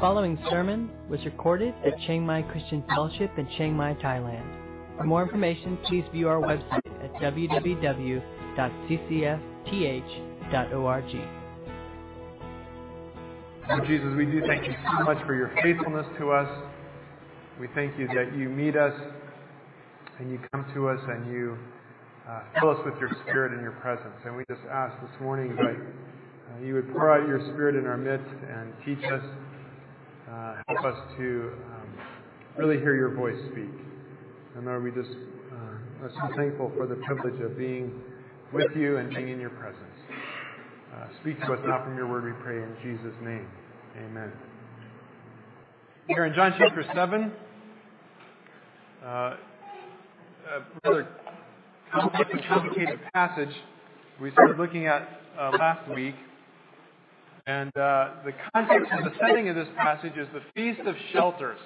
following sermon was recorded at Chiang Mai Christian Fellowship in Chiang Mai, Thailand. For more information, please view our website at www.ccfth.org. Lord Jesus, we do thank you so much for your faithfulness to us. We thank you that you meet us and you come to us and you uh, fill us with your spirit and your presence. And we just ask this morning that uh, you would pour out your spirit in our midst and teach us, uh, help us to um, really hear your voice speak. And Lord, we just uh, are so thankful for the privilege of being with you and being in your presence. Uh, speak to us now from your word, we pray in Jesus' name. Amen. Here in John chapter 7, uh, a rather complicated passage we started looking at uh, last week. And uh, the context and the setting of this passage is the Feast of Shelters,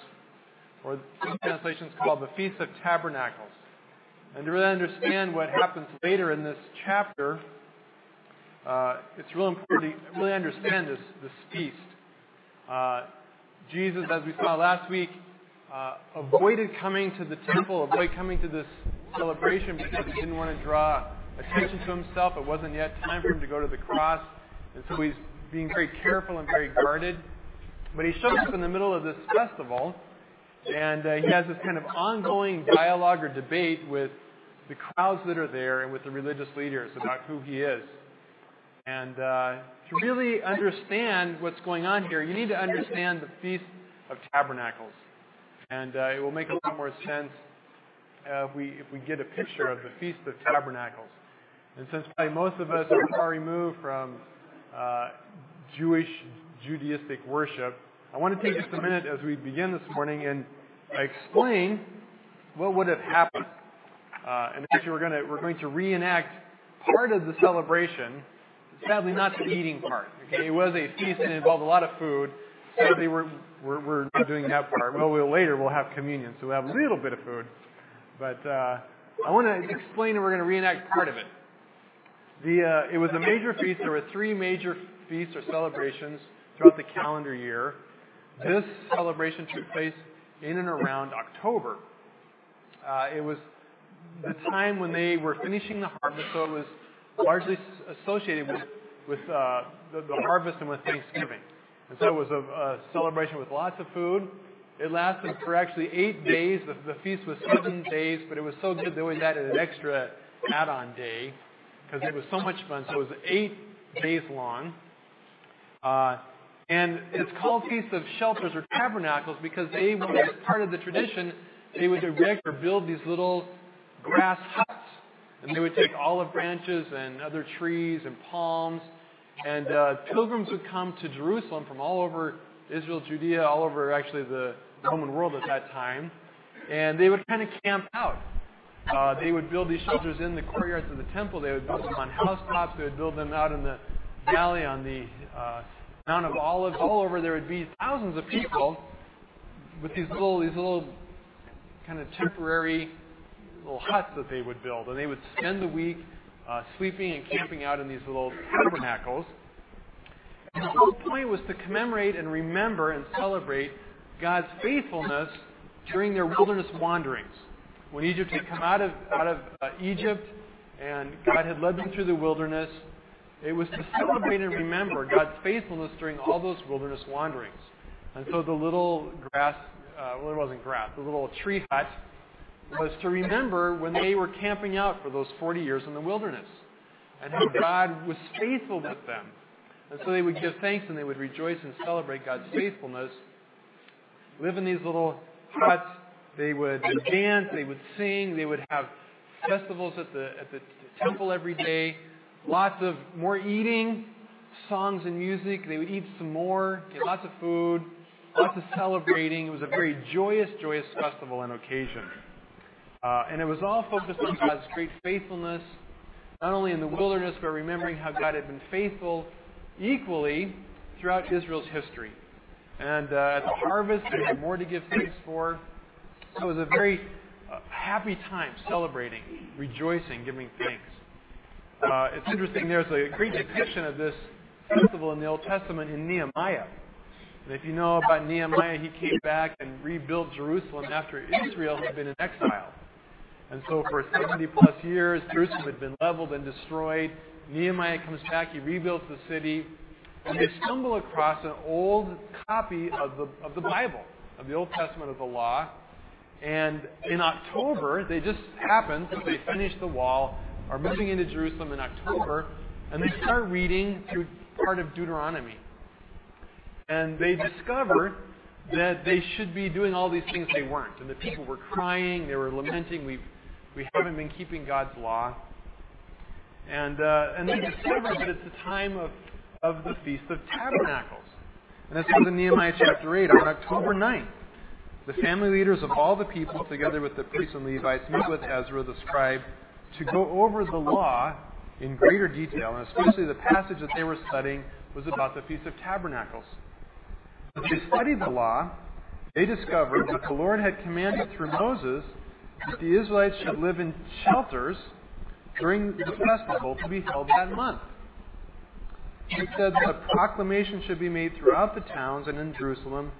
or some translations called the Feast of Tabernacles. And to really understand what happens later in this chapter, uh, it's really important to really understand this, this feast. Uh, Jesus, as we saw last week, uh, avoided coming to the temple, avoided coming to this celebration because he didn't want to draw attention to himself. It wasn't yet time for him to go to the cross. And so he's being very careful and very guarded. But he shows up in the middle of this festival, and uh, he has this kind of ongoing dialogue or debate with the crowds that are there and with the religious leaders about who he is. And uh, to really understand what's going on here, you need to understand the Feast of Tabernacles. And uh, it will make a lot more sense uh, if, we, if we get a picture of the Feast of Tabernacles. And since probably most of us are far removed from uh, Jewish, Judaistic worship, I want to take just a minute as we begin this morning and explain what would have happened. Uh, and actually, we're going to we're going to reenact part of the celebration Sadly, not the eating part. Okay, it was a feast and it involved a lot of food. Sadly, we're, we're, we're not doing that part. Well, we'll later we'll have communion, so we'll have a little bit of food. But uh, I want to explain, and we're going to reenact part of it. The, uh, it was a major feast. There were three major feasts or celebrations throughout the calendar year. This celebration took place in and around October. Uh, it was the time when they were finishing the harvest, so it was largely associated with, with uh, the, the, harvest and with Thanksgiving. And so it was a, a, celebration with lots of food. It lasted for actually eight days. The, the feast was seven days, but it was so good they always added an extra add-on day because it was so much fun. So it was eight days long. Uh, and it's called Feast of Shelters or Tabernacles because they, as part of the tradition, they would erect or build these little grass huts and they would take olive branches and other trees and palms. And uh, pilgrims would come to Jerusalem from all over Israel, Judea, all over actually the Roman world at that time. And they would kind of camp out. Uh, they would build these shelters in the courtyards of the temple. They would build them on housetops. They would build them out in the valley on the uh, Mount of Olives. All over there would be thousands of people with these little, these little kind of temporary little huts that they would build, and they would spend the week uh, sleeping and camping out in these little tabernacles. And the whole point was to commemorate and remember and celebrate God's faithfulness during their wilderness wanderings. When Egypt had come out of, out of uh, Egypt and God had led them through the wilderness, it was to celebrate and remember God's faithfulness during all those wilderness wanderings. And so the little grass, uh, well, it wasn't grass, the little tree hut was to remember when they were camping out for those 40 years in the wilderness and how God was faithful with them. And so they would give thanks and they would rejoice and celebrate God's faithfulness. Live in these little huts. They would dance. They would sing. They would have festivals at the, at the temple every day. Lots of more eating, songs and music. They would eat some more, get lots of food, lots of celebrating. It was a very joyous, joyous festival and occasion. Uh, and it was all focused on God's great faithfulness, not only in the wilderness, but remembering how God had been faithful equally throughout Israel's history. And uh, at the harvest, they had more to give thanks for. So it was a very uh, happy time celebrating, rejoicing, giving thanks. Uh, it's interesting, there's a great depiction of this festival in the Old Testament in Nehemiah. And if you know about Nehemiah, he came back and rebuilt Jerusalem after Israel had been in exile. And so for 70 plus years, Jerusalem had been leveled and destroyed. Nehemiah comes back, he rebuilds the city, and they stumble across an old copy of the, of the Bible, of the Old Testament of the law. And in October, they just happened, since they finished the wall, are moving into Jerusalem in October, and they start reading through part of Deuteronomy. And they discover that they should be doing all these things they weren't. And the people were crying, they were lamenting, we, we haven't been keeping God's law. And, uh, and they discover that it's the time of, of the Feast of Tabernacles. And this says in Nehemiah chapter 8, on October 9th, the family leaders of all the people, together with the priests and Levites, met with Ezra the scribe to go over the law in greater detail, and especially the passage that they were studying was about the Feast of Tabernacles. As they studied the law, they discovered that the Lord had commanded through Moses that the Israelites should live in shelters during the festival to be held that month. It said that a proclamation should be made throughout the towns and in Jerusalem,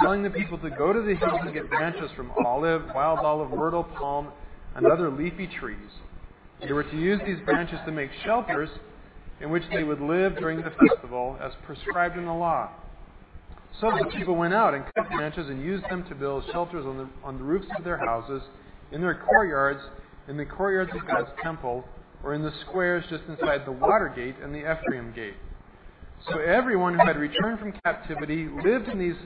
telling the people to go to the hills and get branches from olive, wild olive, myrtle, palm, and other leafy trees. They were to use these branches to make shelters in which they would live during the festival as prescribed in the law. So the people went out and cut branches and used them to build shelters on the, on the roofs of their houses, in their courtyards, in the courtyards of God's temple, or in the squares just inside the water gate and the Ephraim gate. So everyone who had returned from captivity lived in these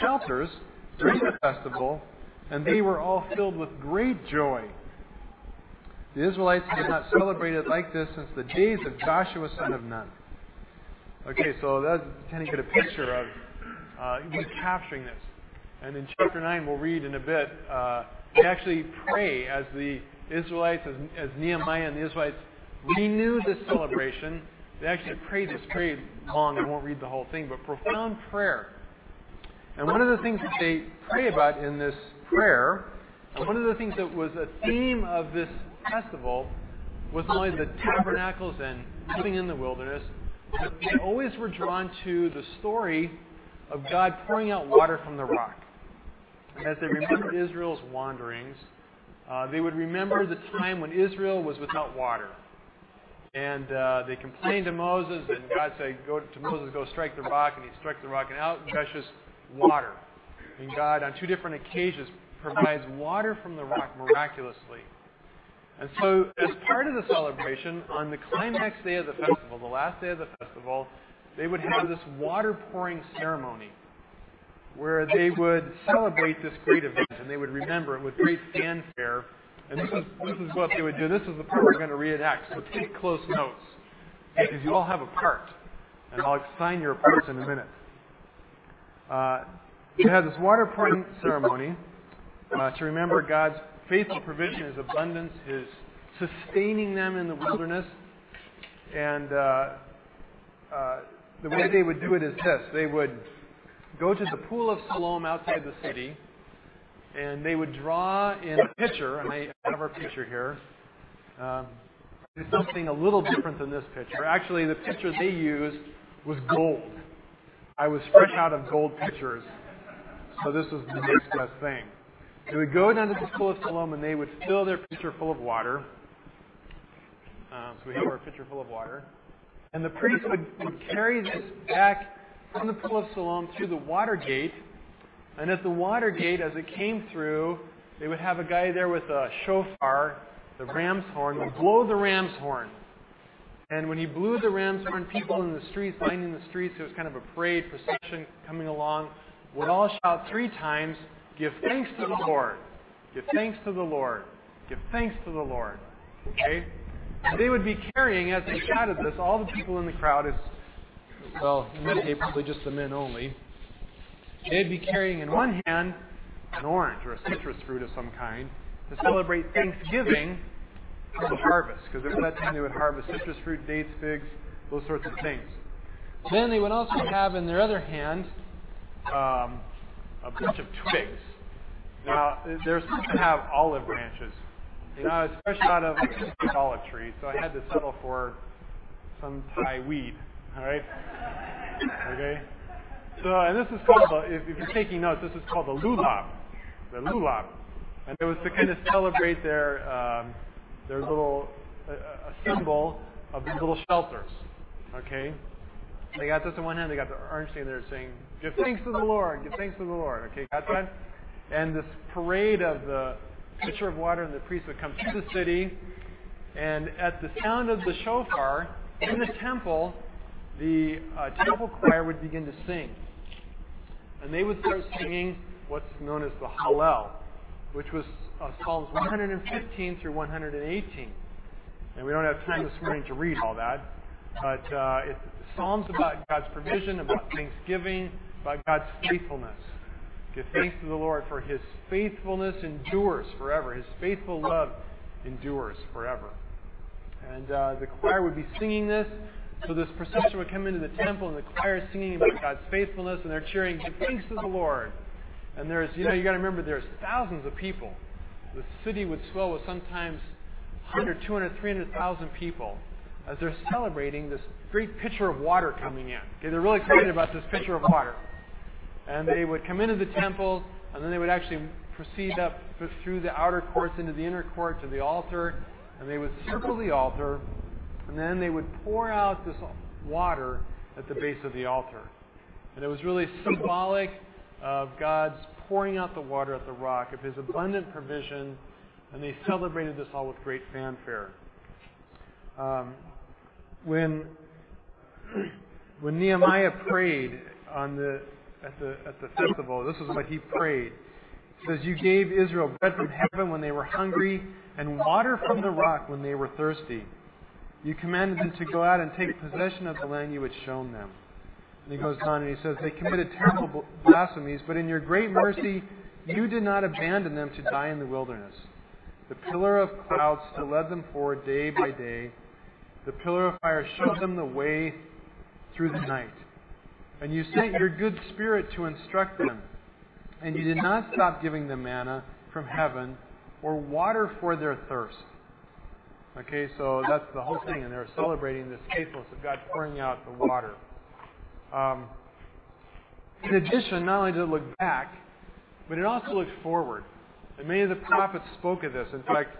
shelters during the festival, and they were all filled with great joy. The Israelites had not celebrated like this since the days of Joshua son of Nun. Okay, so that's kind of get a picture of uh, capturing this. And in chapter 9, we'll read in a bit, uh, they actually pray as the Israelites, as, as Nehemiah and the Israelites renew this celebration. They actually pray this very long. I won't read the whole thing, but profound prayer. And one of the things that they pray about in this prayer, and one of the things that was a theme of this festival, was not only the tabernacles and living in the wilderness, but they always were drawn to the story of God pouring out water from the rock. And as they remembered Israel's wanderings, uh, they would remember the time when Israel was without water. And uh, they complained to Moses, and God said, "Go to Moses, go strike the rock." And he struck the rock, and out gushes water. And God, on two different occasions, provides water from the rock miraculously. And so, as part of the celebration, on the climax day of the festival, the last day of the festival, they would have this water pouring ceremony where they would celebrate this great event and they would remember it with great fanfare. And this is, this is what they would do. This is the part we're going to reenact. So take close notes because you all have a part. And I'll assign your parts in a minute. Uh, they had this water pouring ceremony uh, to remember God's faithful provision, His abundance, His sustaining them in the wilderness. And uh, uh the way they would do it is this they would go to the pool of Siloam outside the city, and they would draw in a pitcher, and I have our picture here. Um, something a little different than this picture. Actually, the picture they used was gold. I was fresh out of gold pitchers, so this was the next best thing. They would go down to the pool of Siloam, and they would fill their pitcher full of water. Um, so we have our pitcher full of water. And the priest would, would carry this back from the pool of Siloam through the water gate. And at the water gate, as it came through, they would have a guy there with a shofar, the ram's horn, would blow the ram's horn. And when he blew the ram's horn, people in the streets, lining the streets, it was kind of a parade procession coming along, would all shout three times, Give thanks to the Lord. Give thanks to the Lord. Give thanks to the Lord. Okay? And They would be carrying, as they shouted this, all the people in the crowd, is, well, in that day, probably just the men only. They'd be carrying in one hand an orange or a citrus fruit of some kind to celebrate Thanksgiving for the harvest, because at that time they would harvest citrus fruit, dates, figs, those sorts of things. Then they would also have in their other hand um, a bunch of twigs. Now, they're supposed to have olive branches you know, I was fresh out of a olive tree, so I had to settle for some Thai weed. All right? Okay? So, and this is called, the, if, if you're taking notes, this is called the lulav, the lulav, and it was to kind of celebrate their um, their little uh, a symbol of these little shelters. Okay, they got this in one hand, they got the orange thing there saying, "Give thanks to the Lord, give thanks to the Lord." Okay, got that? And this parade of the pitcher of water and the priest would come to the city, and at the sound of the shofar in the temple, the uh, temple choir would begin to sing. And they would start singing what's known as the Hallel, which was uh, Psalms 115 through 118. And we don't have time this morning to read all that, but uh, it's Psalms about God's provision, about thanksgiving, about God's faithfulness. Give thanks to the Lord for his faithfulness endures forever. His faithful love endures forever. And uh, the choir would be singing this. So this procession would come into the temple, and the choir is singing about God's faithfulness, and they're cheering, "Give thanks to the Lord." And there's, you know, you got to remember, there's thousands of people. The city would swell with sometimes 100, 200, 300,000 people as they're celebrating this great pitcher of water coming in. Okay, they're really excited about this pitcher of water, and they would come into the temple, and then they would actually proceed up through the outer courts into the inner court to the altar, and they would circle the altar, and then they would pour out this water at the base of the altar. And it was really symbolic of God's pouring out the water at the rock, of his abundant provision, and they celebrated this all with great fanfare. Um, when when Nehemiah prayed on the at the at the festival, this is what he prayed. It says, "You gave Israel bread from heaven when they were hungry, and water from the rock when they were thirsty. You commanded them to go out and take possession of the land you had shown them. And he goes on and he says, They committed terrible blasphemies, but in your great mercy, you did not abandon them to die in the wilderness. The pillar of cloud still led them forward day by day. The pillar of fire showed them the way through the night. And you sent your good spirit to instruct them. And you did not stop giving them manna from heaven or water for their thirst. Okay, so that's the whole thing, and they're celebrating this faithfulness of God pouring out the water. Um, in addition, not only did it look back, but it also looked forward. And many of the prophets spoke of this. In fact,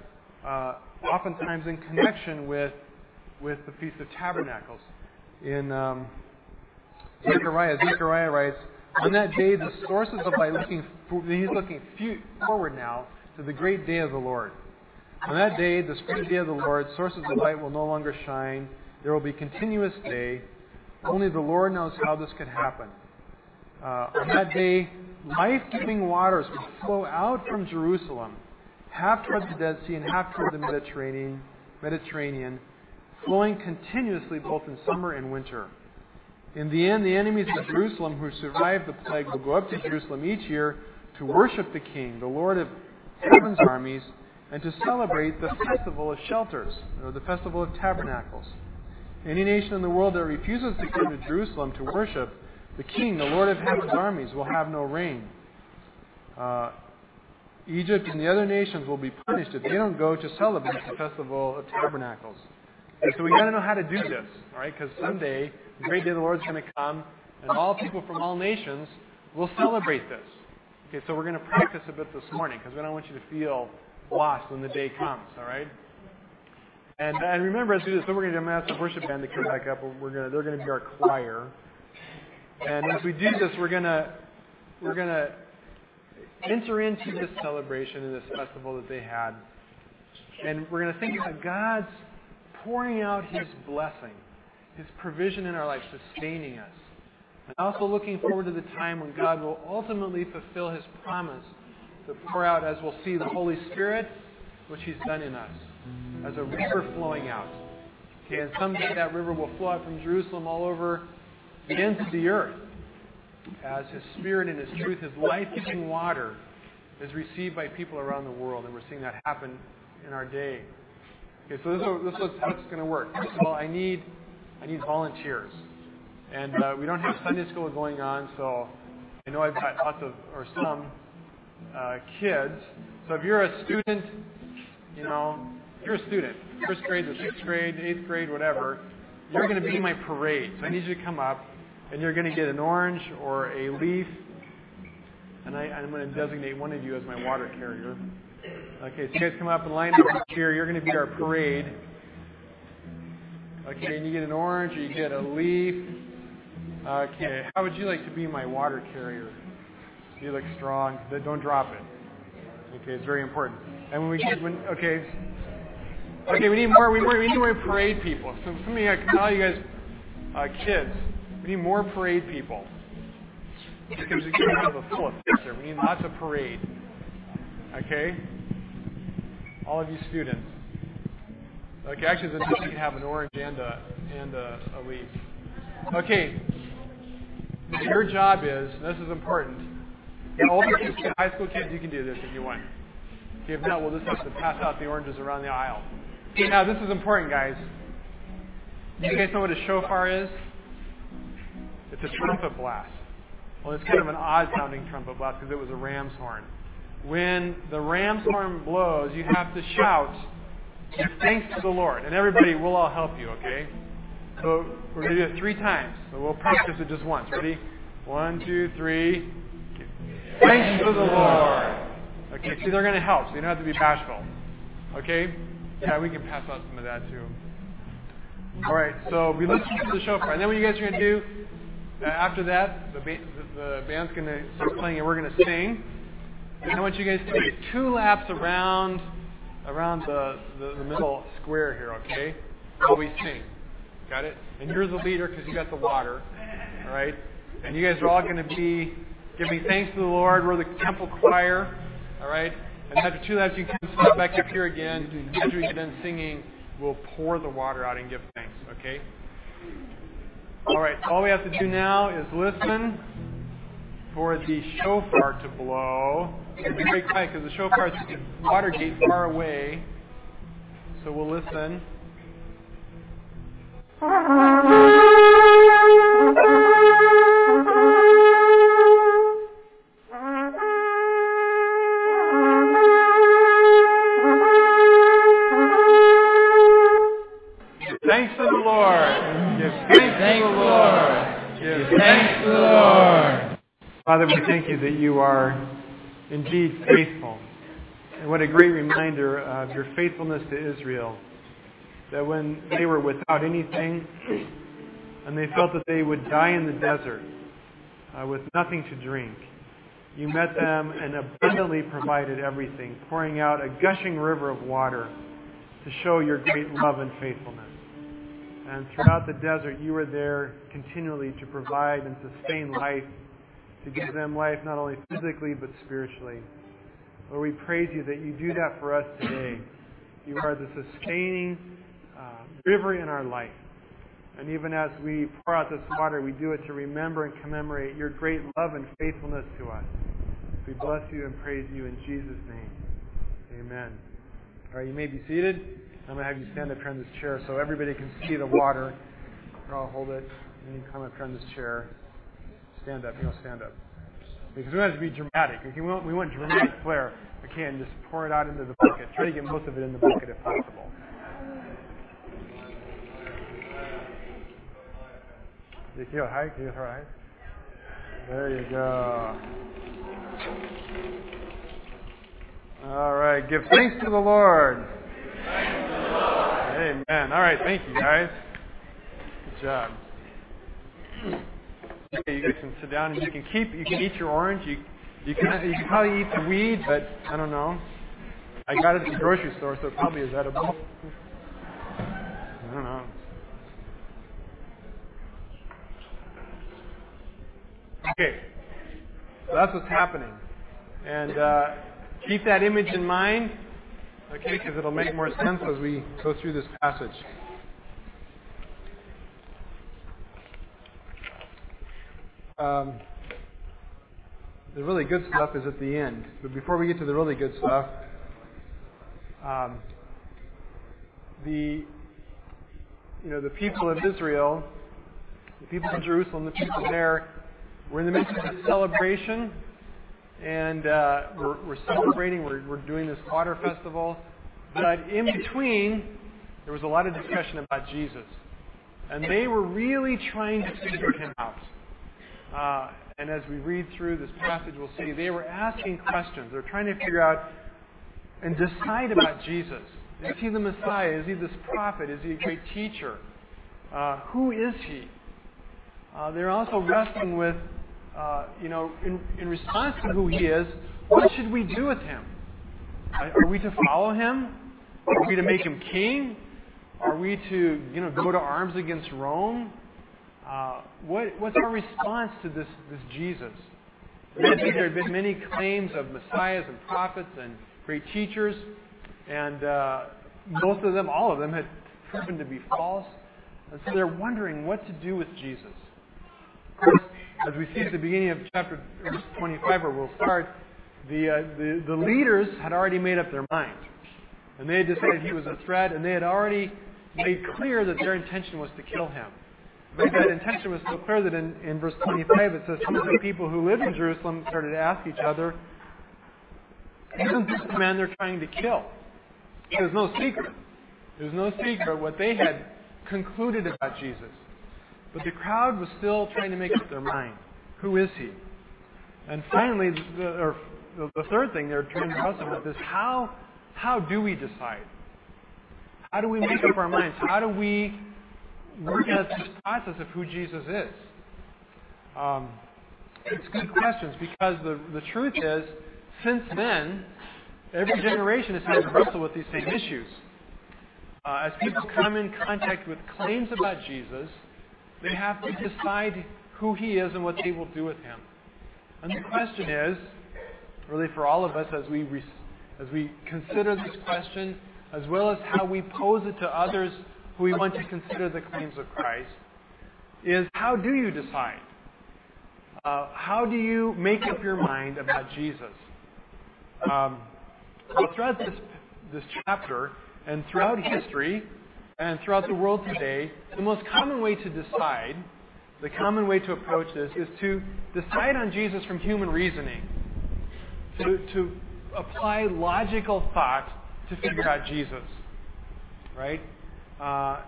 uh, oftentimes in connection with with the Feast of Tabernacles. In um, Zechariah, Zechariah writes, "On that day, the sources of light looking he's looking forward now to the great day of the Lord." On that day, the spring day of the Lord, sources of light will no longer shine. There will be continuous day. Only the Lord knows how this could happen. Uh, on that day, life giving waters will flow out from Jerusalem, half toward the Dead Sea and half toward the Mediterranean, Mediterranean, flowing continuously both in summer and winter. In the end, the enemies of Jerusalem who survived the plague will go up to Jerusalem each year to worship the King, the Lord of heaven's armies, and to celebrate the festival of shelters, or the festival of tabernacles. Any nation in the world that refuses to come to Jerusalem to worship the King, the Lord of heaven's armies, will have no rain. Uh, Egypt and the other nations will be punished if they don't go to celebrate the festival of tabernacles. And so we got to know how to do this, all right? Because someday the great day of the Lord is going to come, and all people from all nations will celebrate this. Okay, so we're going to practice a bit this morning because we don't want you to feel lost when the day comes, all right? And, and remember, as we do this, so we're going to ask the worship band to come back up. We're going to, they're going to be our choir. And as we do this, we're going to, we're going to enter into this celebration and this festival that they had. And we're going to think about God's pouring out His blessing, His provision in our life, sustaining us. And also looking forward to the time when God will ultimately fulfill His promise to pour out, as we'll see, the Holy Spirit, which He's done in us, as a river flowing out. Okay, and someday that river will flow out from Jerusalem all over the ends of the earth, as His Spirit and His truth, His life-giving water, is received by people around the world, and we're seeing that happen in our day. Okay, so this is, this is how it's going to work. First of all, I need I need volunteers, and uh, we don't have Sunday school going on, so I know I've got lots of or some uh, kids. So if you're a student, you know, you're a student, first grade, the sixth grade, eighth grade, whatever, you're going to be my parade. So I need you to come up. and you're going to get an orange or a leaf, and I, I'm going to designate one of you as my water carrier. Okay, so you guys come up and line up here. You're going to be our parade. Okay, and you get an orange or you get a leaf. Okay, how would you like to be my water carrier? You look strong. Don't drop it. Okay, it's very important. And when we get, when, okay, okay, we need more. We, we need more parade people. So I can tell you guys, uh, kids, we need more parade people because we can have a full there. We need lots of parade. Okay, all of you students. Okay, actually, then you can have an orange and a and a, a leaf. Okay, your job is, this is important. The older kids, high school kids, you can do this if you want. If not, we'll just have to pass out the oranges around the aisle. Now this is important, guys. Do You guys know what a shofar is? It's a trumpet blast. Well, it's kind of an odd sounding trumpet blast because it was a ram's horn. When the ram's horn blows, you have to shout, thanks to the Lord. And everybody, we'll all help you, okay? So we're going to do it three times. So we'll practice it just once. Ready? One, two, three. Thanks to the Lord. Okay, see, they're going to help, so you don't have to be bashful. Okay? Yeah, we can pass out some of that too. All right, so we listen to the shofar. And then what you guys are going to do, uh, after that, the, ba- the band's going to start playing and we're going to sing. And I want you guys to take two laps around around the, the, the middle square here, okay? While we sing. Got it? And you're the leader because you got the water. All right? And you guys are all going to be giving thanks to the Lord. We're the temple choir. All right? And after two laps, you can step back up here again. After we get done singing, we'll pour the water out and give thanks. Okay? All right. All we have to do now is listen for the shofar to blow. Be very quiet because the shofar is at the water gate far away. So we'll listen. Lord. Give thanks, Thank to the Lord. Give Thanks to the Lord. Father, we thank you that you are indeed faithful. And what a great reminder of your faithfulness to Israel. That when they were without anything and they felt that they would die in the desert uh, with nothing to drink, you met them and abundantly provided everything, pouring out a gushing river of water to show your great love and faithfulness. And throughout the desert, you were there continually to provide and sustain life to give them life not only physically but spiritually. Lord, we praise you that you do that for us today. You are the sustaining uh, river in our life. And even as we pour out this water, we do it to remember and commemorate your great love and faithfulness to us. We bless you and praise you in Jesus' name. Amen. All right, you may be seated. I'm going to have you stand up here in this chair so everybody can see the water. I'll hold it. And you come up here in this chair. Stand up. You know, stand up. Because we want it to be dramatic. We want, we want dramatic flair. Okay, just pour it out into the bucket. Try to get most of it in the bucket if possible. You feel high? Can you throw high? There you go. All right. Give thanks to the Lord. Amen. All right. Thank you, guys. Good job. Okay, you guys can sit down and you can keep. You can eat your orange. You you can you can probably eat the weed, but I don't know. I got it at the grocery store, so it probably is edible. I don't know. Okay, so that's what's happening, and uh, keep that image in mind. Okay, because it'll make more sense as we go through this passage. Um, the really good stuff is at the end. But before we get to the really good stuff, um, the you know the people of Israel, the people of Jerusalem, the people there, we're in the midst of a celebration, and uh, we're, celebrating. We're, doing this water festival, but in between, there was a lot of discussion about Jesus, and they were really trying to figure him out. uh, and as we read through this passage, we'll see they were asking questions. They're trying to figure out and decide about Jesus. Is he the Messiah? Is he this prophet? Is he a great teacher? Uh, who is he? They're also wrestling with, you know, in, in response to who he is, what should we do with him? Are we to follow him? Are we to make him king? Are we to, you know, go to arms against Rome? Uh, what, what's our response to this, this Jesus? There have been many claims of messiahs and prophets and great teachers, and uh, most of them, all of them, had proven to be false. And so they're wondering what to do with Jesus. As we see at the beginning of chapter 25, where we'll start, the, uh, the, the leaders had already made up their mind. And they had decided he was a threat, and they had already made clear that their intention was to kill him. But that intention was so clear that in, in verse 25 it says, Some of the people who lived in Jerusalem started to ask each other, Isn't this the man they're trying to kill? It was no secret. It was no secret what they had concluded about Jesus. But the crowd was still trying to make up their mind. Who is he? And finally, the, or the third thing they're trying to wrestle with is how, how do we decide? How do we make up our minds? How do we work out this process of who Jesus is? Um, it's good questions because the, the truth is, since then, every generation has had to wrestle with these same issues. Uh, as people come in contact with claims about Jesus, they have to decide who he is and what they will do with him. And the question is, really for all of us as we, as we consider this question, as well as how we pose it to others who we want to consider the claims of Christ, is how do you decide? Uh, how do you make up your mind about Jesus? Um, well, throughout this, this chapter and throughout history and throughout the world today, the most common way to decide, the common way to approach this, is to decide on Jesus from human reasoning to, to apply logical thought to figure out Jesus. Right? Uh,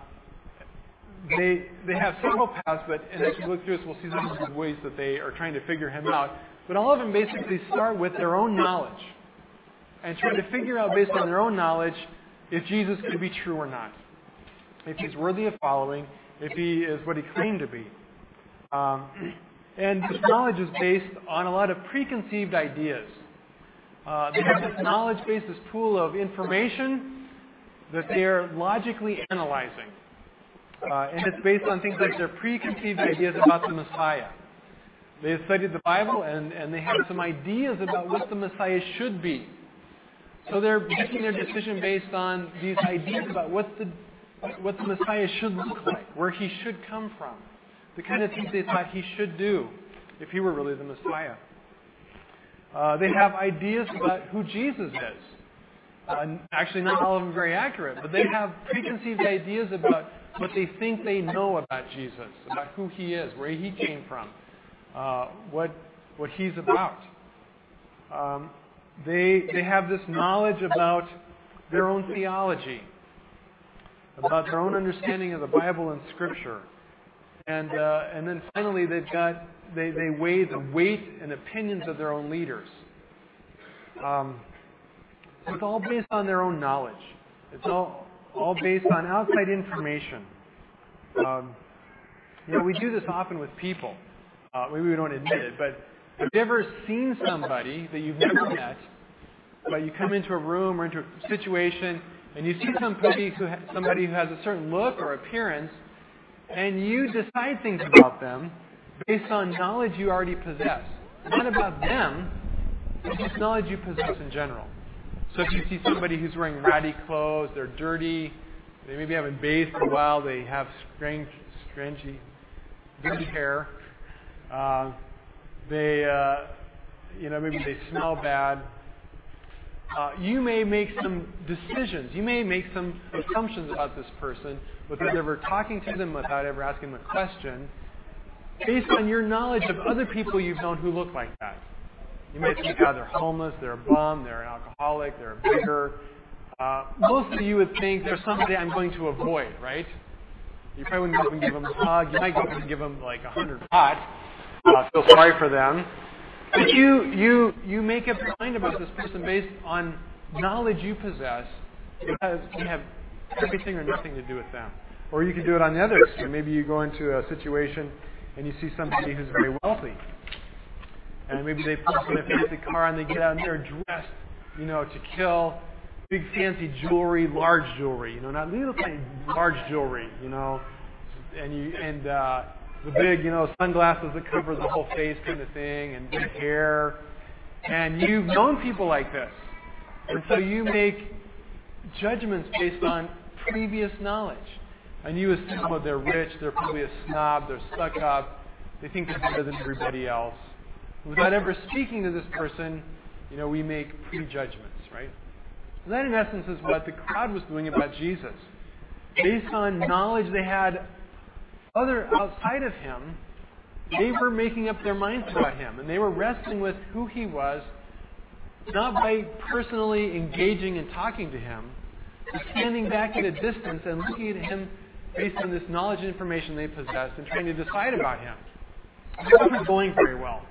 they, they have several paths, but and as we look through this, we'll see some of the ways that they are trying to figure him out. But all of them basically start with their own knowledge and try to figure out, based on their own knowledge, if Jesus could be true or not. If he's worthy of following, if he is what he claimed to be. Um, and this knowledge is based on a lot of preconceived ideas. Uh, they have this knowledge base, this pool of information that they are logically analyzing. Uh, and it's based on things like their preconceived ideas about the Messiah. They have studied the Bible and, and they have some ideas about what the Messiah should be. So they're making their decision based on these ideas about what the, what the Messiah should look like, where he should come from, the kind of things they thought he should do if he were really the Messiah. Uh, they have ideas about who Jesus is. Uh, actually, not all of them very accurate, but they have preconceived ideas about what they think they know about Jesus, about who he is, where he came from, uh, what what he's about. Um, they they have this knowledge about their own theology, about their own understanding of the Bible and Scripture, and uh, and then finally they've got they, they weigh the weight and opinions of their own leaders. Um, it's all based on their own knowledge. It's all, all based on outside information. Um, you know, we do this often with people. Uh, maybe we don't admit it, but have you ever seen somebody that you've never met, but you come into a room or into a situation and you see somebody who, somebody who has a certain look or appearance, and you decide things about them based on knowledge you already possess. Not about them, but just knowledge you possess in general. So if you see somebody who's wearing ratty clothes, they're dirty, they maybe haven't bathed for a while, they have strange, strangey, dirty hair, uh, they, uh, you know, maybe they smell bad. Uh, you may make some decisions. You may make some assumptions about this person without ever talking to them, without ever asking them a question based on your knowledge of other people you've known who look like that. You might think, oh, they're homeless, they're a bum, they're an alcoholic, they're a beggar. Uh, most of you would think they're somebody I'm going to avoid, right? You probably wouldn't go up and give them a hug. You might go up and give them like a hundred baht. uh, feel sorry for them. But you, you, you make up your mind about this person based on knowledge you possess. Have, you have everything or nothing to do with them. Or you could do it on the other extreme. Maybe you go into a situation and you see somebody who's very wealthy. And maybe they pull up in a fancy car and they get out and they're dressed, you know, to kill. Big fancy jewelry, large jewelry, you know, not little tiny, large jewelry, you know. And you and uh, the big, you know, sunglasses that cover the whole face kind of thing, and big hair. And you've known people like this. And so you make judgments based on previous knowledge. And you assume, well, they're rich, they're probably a snob, they're stuck up, they think they're better than everybody else. Without ever speaking to this person, you know, we make prejudgments, right? And that, in essence, is what the crowd was doing about Jesus. Based on knowledge they had other outside of him, they were making up their minds about him, and they were wrestling with who he was, not by personally engaging and talking to him, but standing back at a distance and looking at him based on this knowledge and information they possessed and trying to decide about him. It wasn't going very well.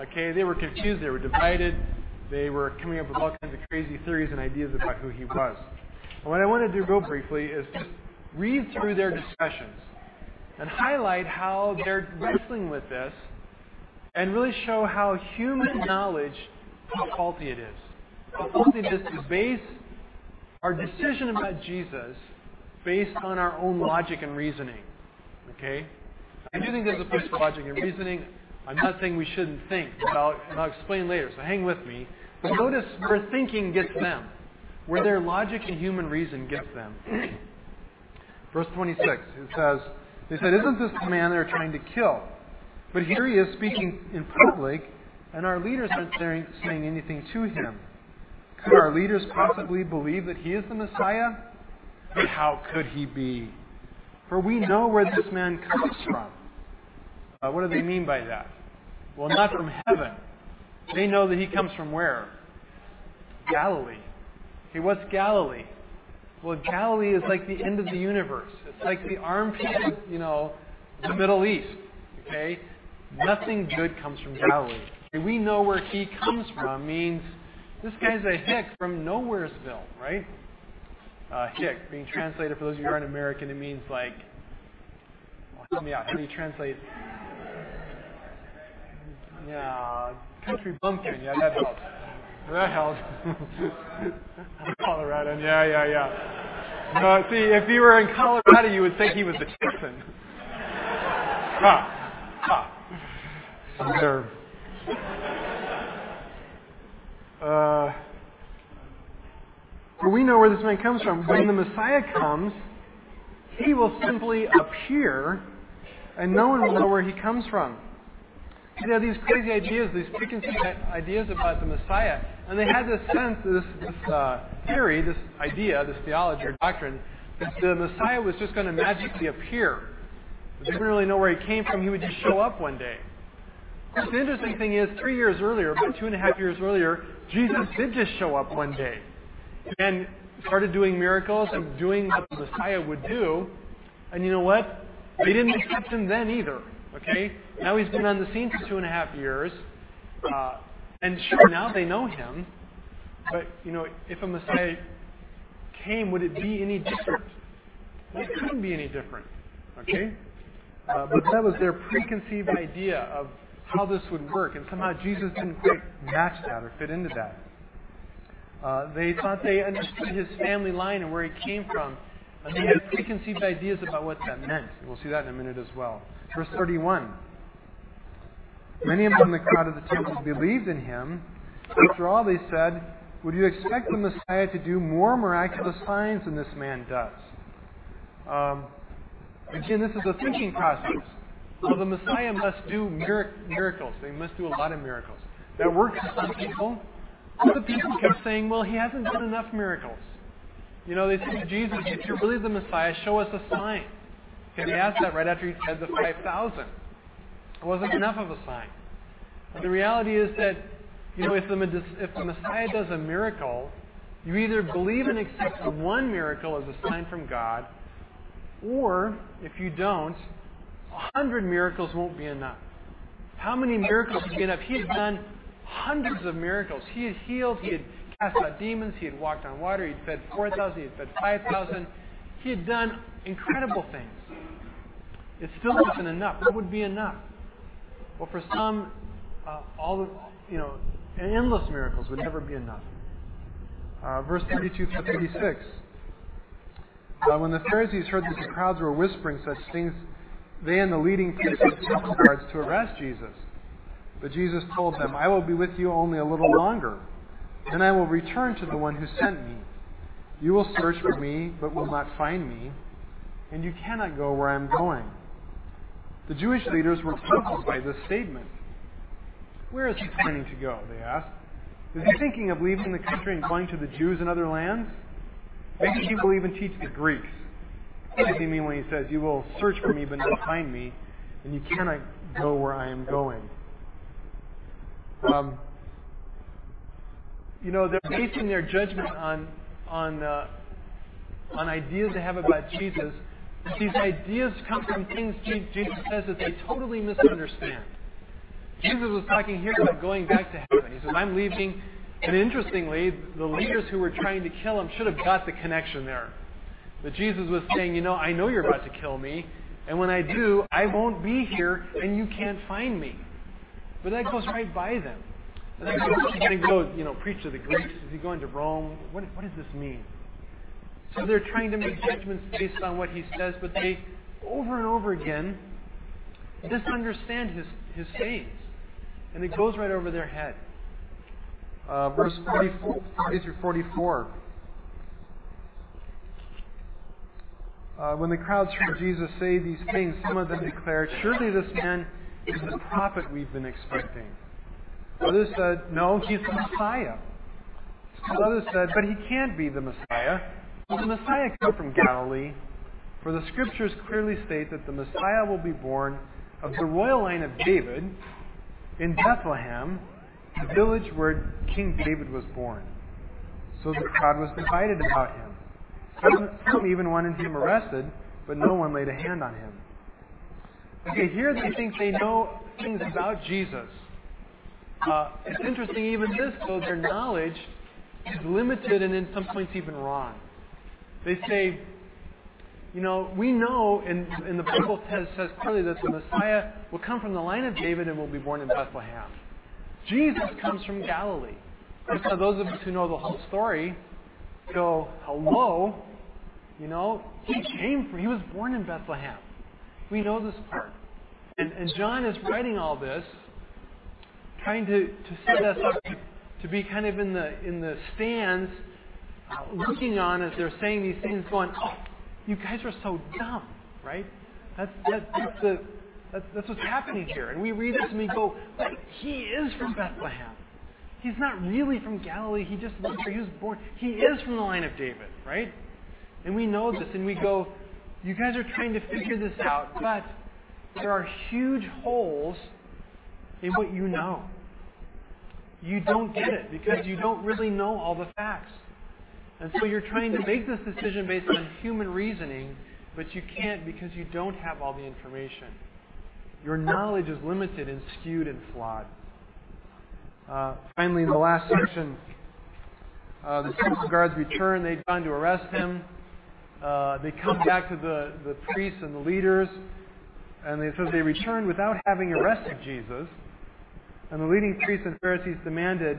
Okay, they were confused, they were divided, they were coming up with all kinds of crazy theories and ideas about who he was. And what I want to do real briefly is just read through their discussions and highlight how they're wrestling with this and really show how human knowledge, how faulty it is. How faulty it is to base our decision about Jesus based on our own logic and reasoning. Okay? I do think there's a place for logic and reasoning. I'm not saying we shouldn't think, but I'll, and I'll explain later, so hang with me. But notice where thinking gets them, where their logic and human reason gets them. Verse 26, it says, They said, Isn't this the man they're trying to kill? But here he is speaking in public, and our leaders aren't saying anything to him. Could our leaders possibly believe that he is the Messiah? But how could he be? For we know where this man comes from. Uh, what do they mean by that? Well, not from heaven. They know that he comes from where? Galilee. Okay, what's Galilee? Well, Galilee is like the end of the universe. It's like the armpit of, you know, the Middle East. Okay? Nothing good comes from Galilee. We know where he comes from means this guy's a hick from Nowheresville, right? Uh, hick, being translated, for those of you who aren't American, it means like, well, help me out. How do you translate? Yeah, country bumpkin. Yeah, that helps. That helps. Colorado. Yeah, yeah, yeah. No, see, if you were in Colorado, you would think he was a Texan. Ha. Ha. Uh, we know where this man comes from. When the Messiah comes, he will simply appear, and no one will know where he comes from. They have these crazy ideas, these preconceived ideas about the Messiah, and they had this sense, this, this uh, theory, this idea, this theology or doctrine, that the Messiah was just going to magically appear. They didn't really know where he came from. He would just show up one day. The interesting thing is, three years earlier, about two and a half years earlier, Jesus did just show up one day and started doing miracles and doing what the Messiah would do. And you know what? They didn't accept him then either. Okay? Now he's been on the scene for two and a half years. Uh, and sure, now they know him. But, you know, if a Messiah came, would it be any different? It couldn't be any different. Okay? Uh, but that was their preconceived idea of how this would work. And somehow Jesus didn't quite match that or fit into that. Uh, they thought they understood his family line and where he came from. And they had preconceived ideas about what that meant. We'll see that in a minute as well. Verse 31. Many of among the crowd of the temple believed in him. After all, they said, Would you expect the Messiah to do more miraculous signs than this man does? Um, again, this is a thinking process. Well, the Messiah must do miracles. They must do a lot of miracles. That works for some people. Other people kept saying, well, he hasn't done enough miracles. You know, they said to Jesus, if you're really the Messiah, show us a sign. Okay, they asked that right after he fed the 5,000. It wasn't enough of a sign. But the reality is that, you know, if the, if the Messiah does a miracle, you either believe and accept one miracle as a sign from God, or if you don't, a hundred miracles won't be enough. How many miracles he been up? He had done hundreds of miracles. He had healed, he had cast out demons, he had walked on water, he had fed 4,000, he had fed 5,000. He had done incredible things. It still wasn't enough. What would be enough? Well, for some, uh, all the, you know, endless miracles would never be enough. Uh, verse 32 to 36. Uh, when the Pharisees heard that the crowds were whispering such things, they and the leading priests sent temple guards to arrest Jesus. But Jesus told them, I will be with you only a little longer. Then I will return to the one who sent me. You will search for me, but will not find me, and you cannot go where I am going. The Jewish leaders were puzzled by this statement. Where is he planning to go? They asked. Is he thinking of leaving the country and going to the Jews in other lands? Maybe he will even teach the Greeks. What does he mean when he says, You will search for me but not find me, and you cannot go where I am going? Um, you know, they're basing their judgment on on uh, on ideas they have about Jesus. But these ideas come from things Jesus says that they totally misunderstand. Jesus was talking here about going back to heaven. He says, "I'm leaving." And interestingly, the leaders who were trying to kill him should have got the connection there. But Jesus was saying, "You know, I know you're about to kill me, and when I do, I won't be here, and you can't find me." But that goes right by them. And then he's going to go, you know, preach to the Greeks. Is he going to Rome? What, what does this mean? So they're trying to make judgments based on what he says, but they, over and over again, misunderstand his, his sayings. And it goes right over their head. Uh, verse 44, 40 through 44. Uh, when the crowds heard Jesus say these things, some of them declared, Surely this man is the prophet we've been expecting. Others said, no, he's the Messiah. Others said, but he can't be the Messiah. Will the Messiah come from Galilee? For the scriptures clearly state that the Messiah will be born of the royal line of David in Bethlehem, the village where King David was born. So the crowd was divided about him. Some, some even wanted him arrested, but no one laid a hand on him. Okay, here they think they know things about Jesus. Uh, it's interesting, even this, though, their knowledge is limited and in some points even wrong. They say, you know, we know, and, and the Bible says, says clearly that the Messiah will come from the line of David and will be born in Bethlehem. Jesus comes from Galilee. And so those of us who know the whole story go, hello, you know, he came from, he was born in Bethlehem. We know this part. And, and John is writing all this trying to, to set us up to, to be kind of in the, in the stands, uh, looking on as they're saying these things, going, oh, you guys are so dumb, right? That's, that, that's, the, that's, that's what's happening here. And we read this and we go, but he is from Bethlehem. He's not really from Galilee. He just lived there. He was born. He is from the line of David, right? And we know this, and we go, you guys are trying to figure this out, but there are huge holes in what you know. You don't get it because you don't really know all the facts. And so you're trying to make this decision based on human reasoning, but you can't because you don't have all the information. Your knowledge is limited and skewed and flawed. Uh, finally, in the last section, uh, the temple guards return. They've gone to arrest him. Uh, they come back to the, the priests and the leaders, and they says they returned without having arrested Jesus. And the leading priests and Pharisees demanded,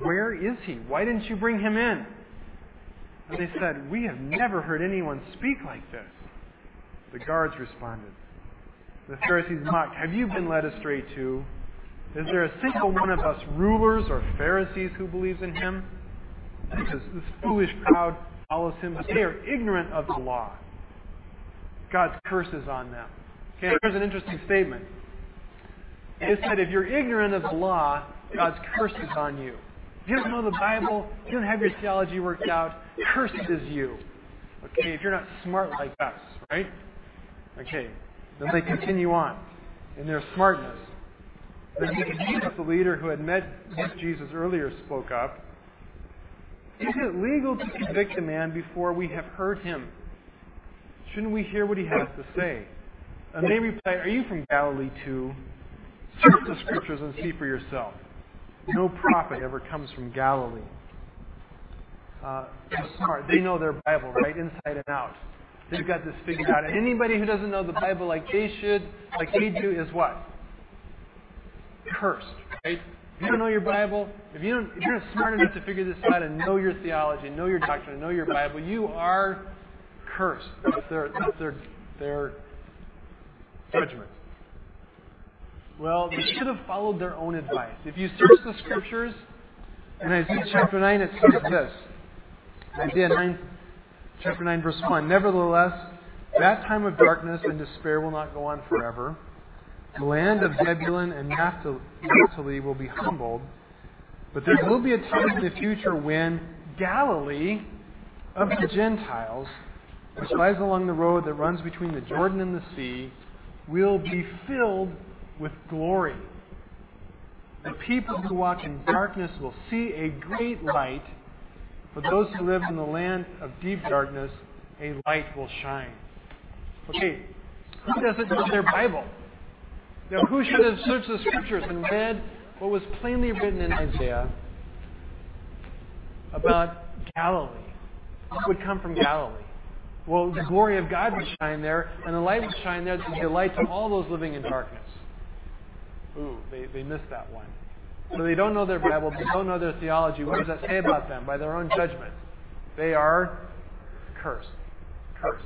Where is he? Why didn't you bring him in? And they said, We have never heard anyone speak like this. The guards responded. The Pharisees mocked, Have you been led astray too? Is there a single one of us rulers or Pharisees who believes in him? This, this foolish crowd follows him, but they are ignorant of the law. God's curse is on them. Okay, here's an interesting statement. It said if you're ignorant of the law, God's curse is on you. If you don't know the Bible, you don't have your theology worked out, cursed is you. Okay, if you're not smart like us, right? Okay, then they continue on in their smartness. Then the leader who had met Jesus earlier, spoke up. Is it legal to convict a man before we have heard him? Shouldn't we hear what he has to say? And they replied, Are you from Galilee too? Search the scriptures and see for yourself. No prophet ever comes from Galilee. Uh, they're smart. They know their Bible, right, inside and out. They've got this figured out. And anybody who doesn't know the Bible like they should, like they do, is what? Cursed, right? If you don't know your Bible, if, you don't, if you're not smart enough to figure this out and know your theology, know your doctrine, know your Bible, you are cursed. That's their, that's their, their judgment. Well, they should have followed their own advice. If you search the scriptures, in Isaiah chapter 9, it says this. Isaiah 9, chapter 9, verse 1. Nevertheless, that time of darkness and despair will not go on forever. The land of Zebulun and Naphtali will be humbled, but there will be a time in the future when Galilee of the Gentiles, which lies along the road that runs between the Jordan and the sea, will be filled with glory. The people who walk in darkness will see a great light. For those who live in the land of deep darkness, a light will shine. Okay, who doesn't know their Bible? Now, who should have searched the scriptures and read what was plainly written in Isaiah about Galilee? What would come from Galilee? Well, the glory of God would shine there, and the light would shine there would be a light to all those living in darkness. Ooh, they, they missed that one. So they don't know their Bible, they don't know their theology. What does that say about them? By their own judgment. They are cursed. Cursed.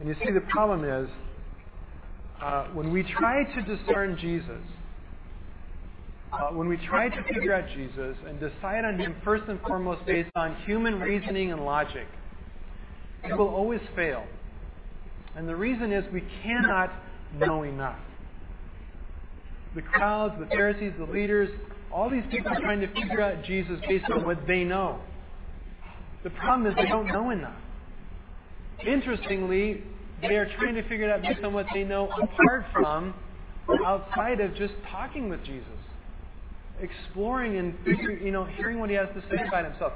And you see, the problem is uh, when we try to discern Jesus, uh, when we try to figure out Jesus and decide on Him first and foremost based on human reasoning and logic, it will always fail. And the reason is we cannot know enough. The crowds, the Pharisees, the leaders, all these people are trying to figure out Jesus based on what they know. The problem is they don't know enough. Interestingly, they are trying to figure it out based on what they know apart from, outside of just talking with Jesus, exploring and figuring, you know, hearing what he has to say about himself.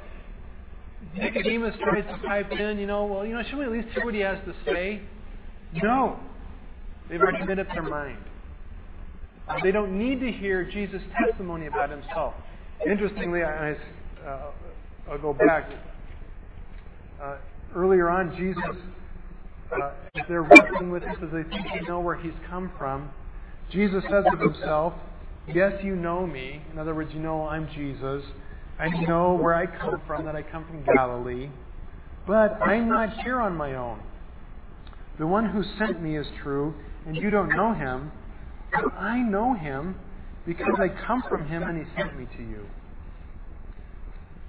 Nicodemus tries to pipe in, you know, well, you know, should we at least hear what he has to say? No. They've already made up their mind. Uh, they don't need to hear Jesus' testimony about himself. Interestingly, I, uh, I'll go back. Uh, earlier on, Jesus uh, they're wrestling with this as they think they know where he's come from. Jesus says of himself, Yes, you know me. In other words, you know I'm Jesus. I know where I come from, that I come from Galilee. But I'm not here on my own. The one who sent me is true, and you don't know him. I know him because I come from him and he sent me to you.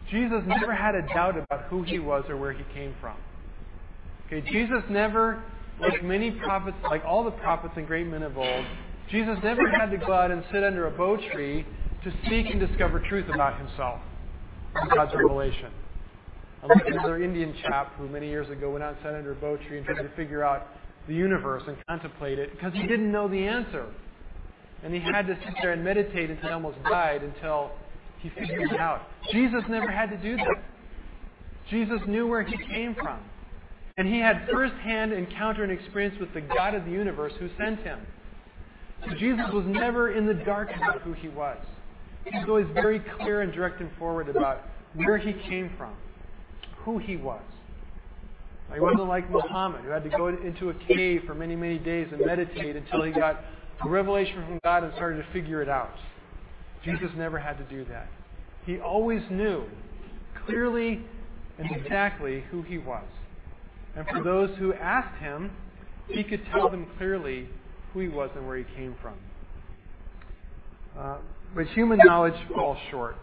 Jesus never had a doubt about who he was or where he came from. Okay, Jesus never, like many prophets, like all the prophets and great men of old, Jesus never had to go out and sit under a bo tree to seek and discover truth about himself God's revelation. Unlike another Indian chap who many years ago went out and sat under a bo tree and tried to figure out the universe and contemplate it because he didn't know the answer. And he had to sit there and meditate until he almost died until he figured it out. Jesus never had to do that. Jesus knew where he came from. And he had firsthand encounter and experience with the God of the universe who sent him. So Jesus was never in the dark about who he was. He was always very clear and direct and forward about where he came from, who he was. He wasn't like Muhammad, who had to go into a cave for many, many days and meditate until he got a revelation from God and started to figure it out. Jesus never had to do that. He always knew clearly and exactly who he was. And for those who asked him, he could tell them clearly who he was and where he came from. Uh, but human knowledge falls short.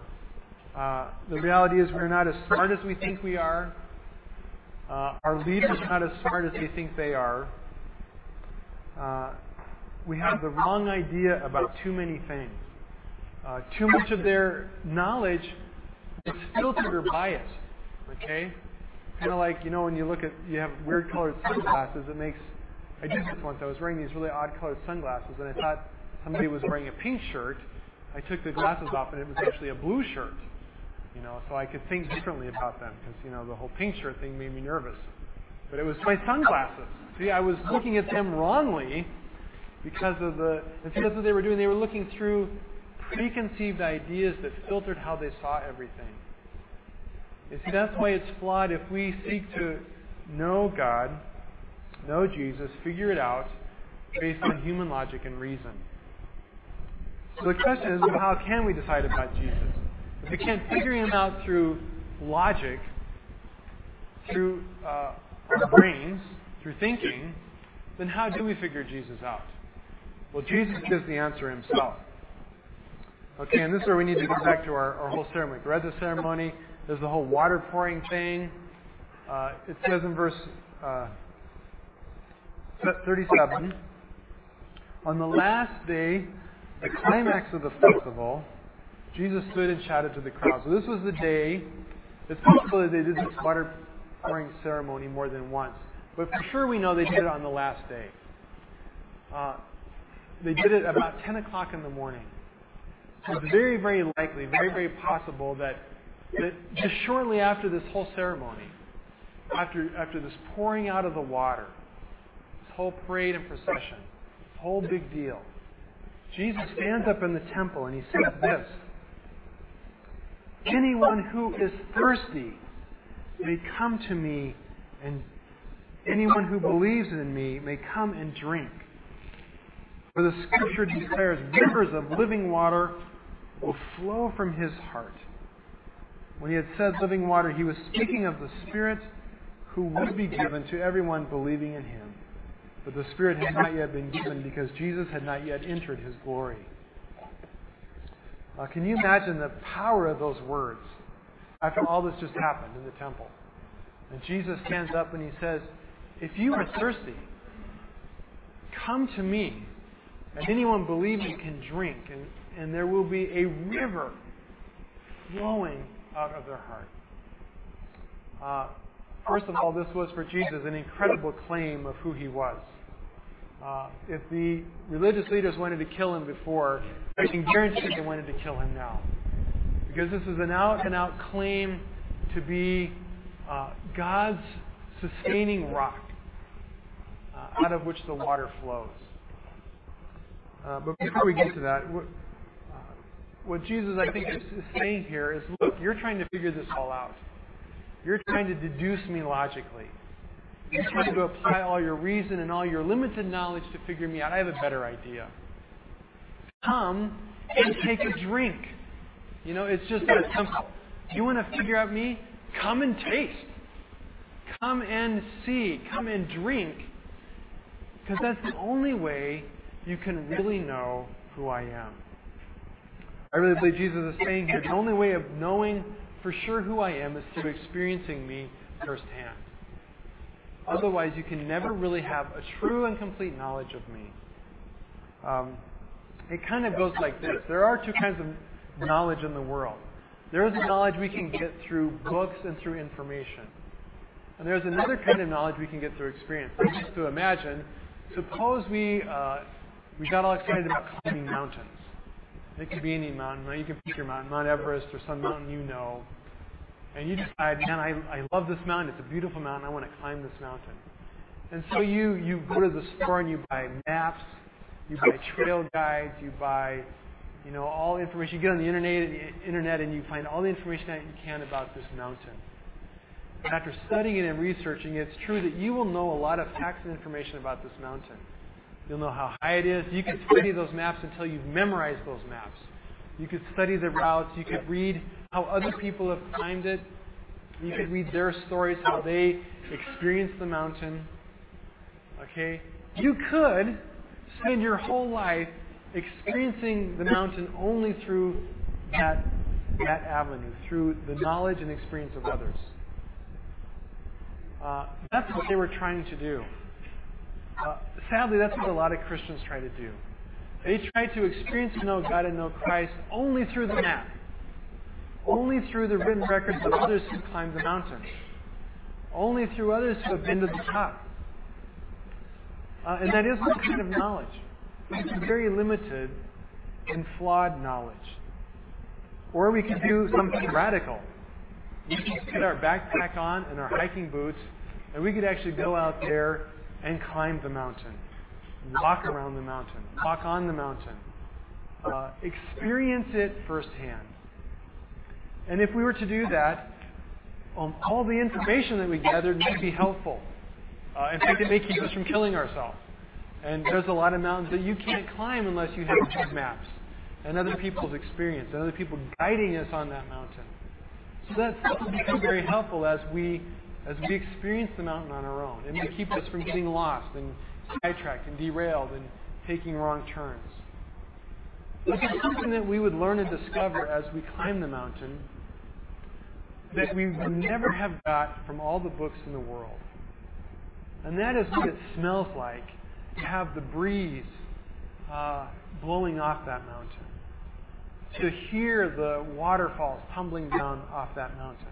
Uh, the reality is we're not as smart as we think we are. Uh, our leaders are not as smart as they think they are. We have the wrong idea about too many things. Uh, too much of their knowledge is filtered or biased. Okay? kind of like, you know, when you look at, you have weird colored sunglasses, it makes, I did this once. I was wearing these really odd colored sunglasses, and I thought somebody was wearing a pink shirt. I took the glasses off, and it was actually a blue shirt. You know, so I could think differently about them because, you know, the whole pink shirt thing made me nervous. But it was my sunglasses. See, I was looking at them wrongly, because of the. And so that's what they were doing. They were looking through preconceived ideas that filtered how they saw everything. You see, that's why it's flawed if we seek to know God, know Jesus, figure it out based on human logic and reason. So the question is, well, how can we decide about Jesus? If we can't figure him out through logic, through uh, our brains, through thinking, then how do we figure Jesus out? Well, Jesus gives the answer himself. Okay, and this is where we need to go back to our, our whole ceremony. Read the ceremony. There's the whole water pouring thing. Uh, it says in verse uh, 37 On the last day, the climax of the festival, Jesus stood and shouted to the crowd. So this was the day. It's possible that they did this water pouring ceremony more than once. But for sure we know they did it on the last day. Uh, they did it about 10 o'clock in the morning. So it's very, very likely, very, very possible that, that just shortly after this whole ceremony, after, after this pouring out of the water, this whole parade and procession, this whole big deal, Jesus stands up in the temple and he says this Anyone who is thirsty may come to me, and anyone who believes in me may come and drink. For the scripture declares rivers of living water will flow from his heart. When he had said living water, he was speaking of the Spirit who would be given to everyone believing in him. But the Spirit had not yet been given because Jesus had not yet entered his glory. Uh, can you imagine the power of those words after all this just happened in the temple? And Jesus stands up and he says, If you are thirsty, come to me, and anyone believing can drink, and, and there will be a river flowing out of their heart. Uh, first of all, this was for Jesus an incredible claim of who he was. Uh, if the religious leaders wanted to kill him before, I can guarantee they wanted to kill him now. Because this is an out and out claim to be uh, God's sustaining rock uh, out of which the water flows. Uh, but before we get to that, what, uh, Jesus, I think, is, is saying here is look, you're trying to figure this all out. You're trying to deduce me logically. You're trying to apply all your reason and all your limited knowledge to figure me out. I have a better idea. Come and take a drink. You know, it's just that simple. You want to figure out me? Come and taste. Come and see. Come and drink. Because that's the only way you can really know who I am. I really believe Jesus is saying here the only way of knowing for sure who I am is through experiencing me firsthand. Otherwise, you can never really have a true and complete knowledge of me. Um, it kind of goes like this there are two kinds of knowledge in the world. There is a knowledge we can get through books and through information. And there's another kind of knowledge we can get through experience. Just to imagine, suppose we, uh, we got all excited about climbing mountains. It could be any mountain. You can pick your mountain, Mount Everest or some mountain you know and you decide, man, I, I love this mountain. It's a beautiful mountain. I want to climb this mountain. And so you, you go to the store and you buy maps, you buy trail guides, you buy, you know, all the information. You get on the internet, internet and you find all the information that you can about this mountain. And after studying it and researching it, it's true that you will know a lot of facts and information about this mountain. You'll know how high it is. You can study those maps until you've memorized those maps. You could study the routes. You could read how other people have climbed it. You could read their stories, how they experienced the mountain. Okay? You could spend your whole life experiencing the mountain only through that, that avenue, through the knowledge and experience of others. Uh, that's what they were trying to do. Uh, sadly, that's what a lot of Christians try to do. They try to experience and know God and know Christ only through the map only through the written records of others who climbed the mountain, only through others who have been to the top. Uh, and that is one kind of knowledge. It's very limited and flawed knowledge. Or we could do something radical. We could get our backpack on and our hiking boots, and we could actually go out there and climb the mountain. walk around the mountain, walk on the mountain, uh, experience it firsthand. And if we were to do that, um, all the information that we gathered may be helpful. Uh, in fact, it may keep us from killing ourselves. And there's a lot of mountains that you can't climb unless you have good maps and other people's experience and other people guiding us on that mountain. So that become very helpful as we as we experience the mountain on our own. It may keep us from getting lost and sidetracked and derailed and taking wrong turns. But there's something that we would learn and discover as we climb the mountain that we would never have got from all the books in the world. And that is what it smells like to have the breeze uh, blowing off that mountain, to hear the waterfalls tumbling down off that mountain,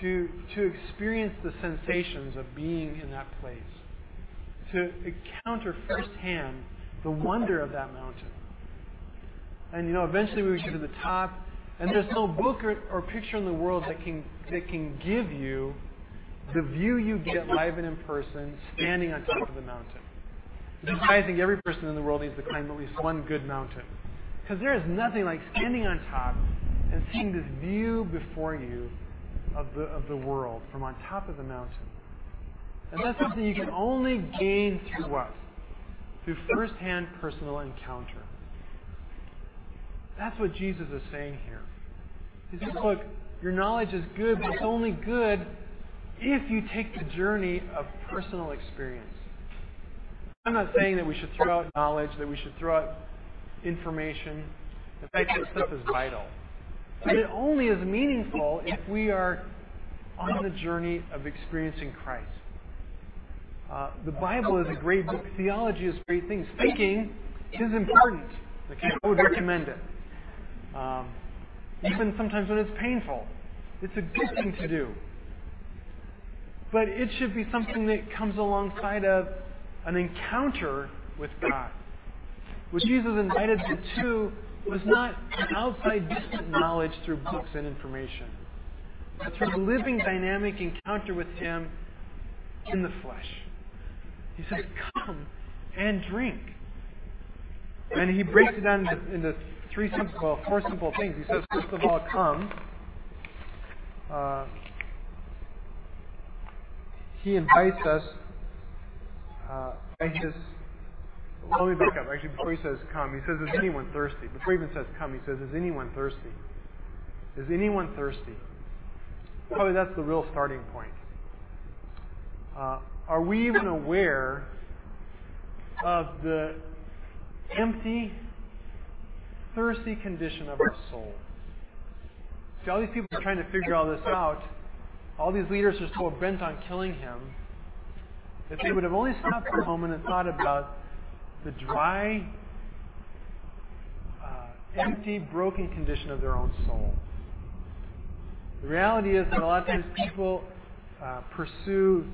to, to experience the sensations of being in that place, to encounter firsthand the wonder of that mountain. And you know, eventually we would get to the top, and there's no book or, or picture in the world that can that can give you the view you get live and in person, standing on top of the mountain. I think every person in the world needs to climb at least one good mountain. Because there is nothing like standing on top and seeing this view before you of the, of the world from on top of the mountain. And that's something you can only gain through what? Through first-hand personal encounter. That's what Jesus is saying here. He says, look, your knowledge is good, but it's only good if you take the journey of personal experience. I'm not saying that we should throw out knowledge, that we should throw out information. In fact, that stuff is vital. But it only is meaningful if we are on the journey of experiencing Christ. Uh, the Bible is a great book. Theology is great things. Thinking is important. Okay, I would recommend it. Um, even sometimes when it's painful, it's a good thing to do. But it should be something that comes alongside of an encounter with God. What Jesus invited them to was not an outside distant knowledge through books and information, but through a living dynamic encounter with Him in the flesh. He says, Come and drink. And he breaks it down into, into three simple, well, four simple things. He says, first of all, come. Uh, he invites us uh, by his. Let me back up. Actually, before he says come, he says, Is anyone thirsty? Before he even says come, he says, Is anyone thirsty? Is anyone thirsty? Probably that's the real starting point. Uh, are we even aware of the empty, thirsty condition of our soul? See, all these people are trying to figure all this out. All these leaders are so bent on killing him if they would have only stopped for a moment and thought about the dry, uh, empty, broken condition of their own soul. The reality is that a lot of times people uh, pursue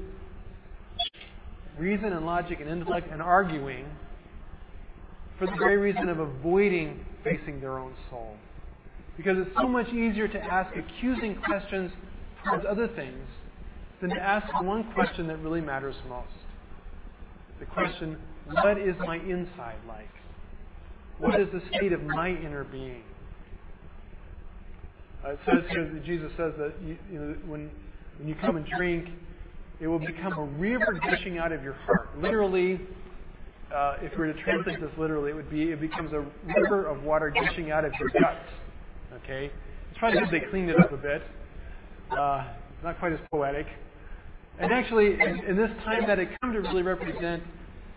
reason and logic and intellect and arguing for the very reason of avoiding facing their own soul. Because it's so much easier to ask accusing questions towards other things than to ask one question that really matters most. The question, what is my inside like? What is the state of my inner being? Uh, it says here that Jesus says that you, you know, when, when you come and drink, it will become a river gushing out of your heart. Literally, uh, if we were to translate this literally, it would be it becomes a river of water gushing out of your guts. Okay, it's probably good they cleaned it up a bit. Uh, not quite as poetic. And actually, in, in this time that it come to really represent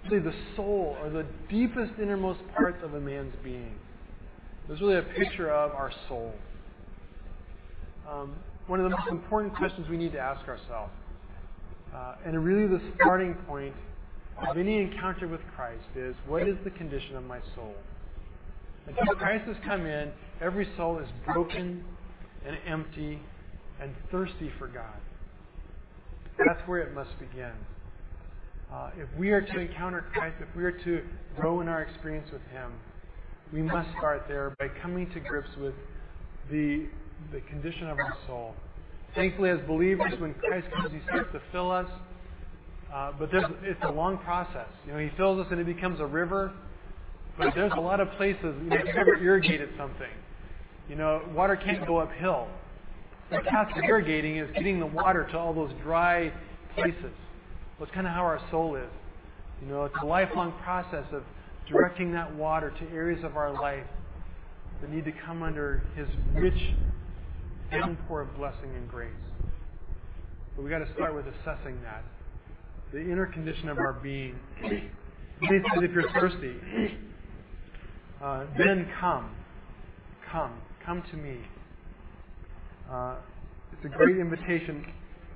really the soul or the deepest innermost parts of a man's being. It was really a picture of our soul. Um, one of the most important questions we need to ask ourselves, uh, and really the starting point of any encounter with Christ, is what is the condition of my soul? Until Christ has come in, every soul is broken and empty and thirsty for God. That's where it must begin. Uh, if we are to encounter Christ, if we are to grow in our experience with Him, we must start there by coming to grips with the, the condition of our soul. Thankfully, as believers, when Christ comes, He starts to fill us. Uh, but it's a long process. You know, He fills us and it becomes a river. But there's a lot of places. You know, if you've ever irrigated something, you know, water can't go uphill. The task of irrigating is getting the water to all those dry places. Well, it's kind of how our soul is. You know, it's a lifelong process of directing that water to areas of our life that need to come under His rich downpour of blessing and grace. But we've got to start with assessing that. The inner condition of our being. He says, if you're thirsty, uh, then come. Come. Come to me. Uh, it's a great invitation,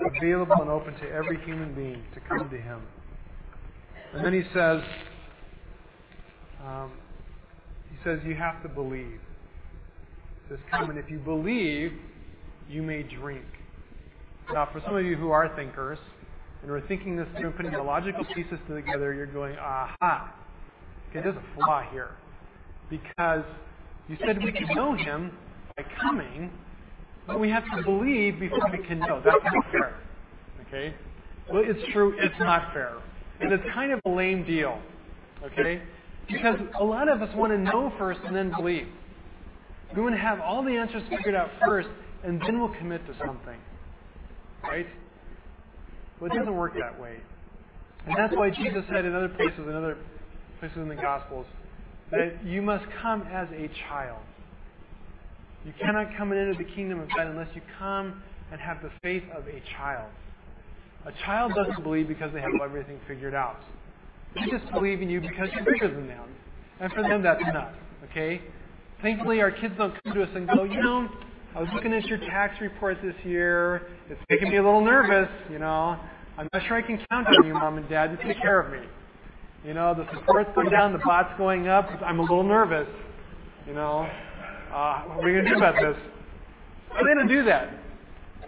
available and open to every human being to come to him. And then he says, um, he says, you have to believe. He says, come, and if you believe, you may drink. Now, for some of you who are thinkers, and we're thinking this through and putting the logical pieces together, you're going, aha. Okay, there's a flaw here. Because you said we can know him by coming, but we have to believe before we can know. That's not fair. Okay? Well, it's true, it's not fair. And it's kind of a lame deal. Okay? Because a lot of us want to know first and then believe. We want to have all the answers figured out first, and then we'll commit to something. Right? Well, it doesn't work that way. And that's why Jesus said in other places, in other places in the Gospels, that you must come as a child. You cannot come into the kingdom of God unless you come and have the faith of a child. A child doesn't believe because they have everything figured out. They just believe in you because you're bigger than them. And for them, that's enough. Okay? Thankfully, our kids don't come to us and go, you know, I was looking at your tax report this year. It's making me a little nervous, you know. I'm not sure I can count on you, mom and dad, to take care of me. You know, the support's going down, the baht's going up. I'm a little nervous. You know, uh, what are we going to do about this? But they don't do that.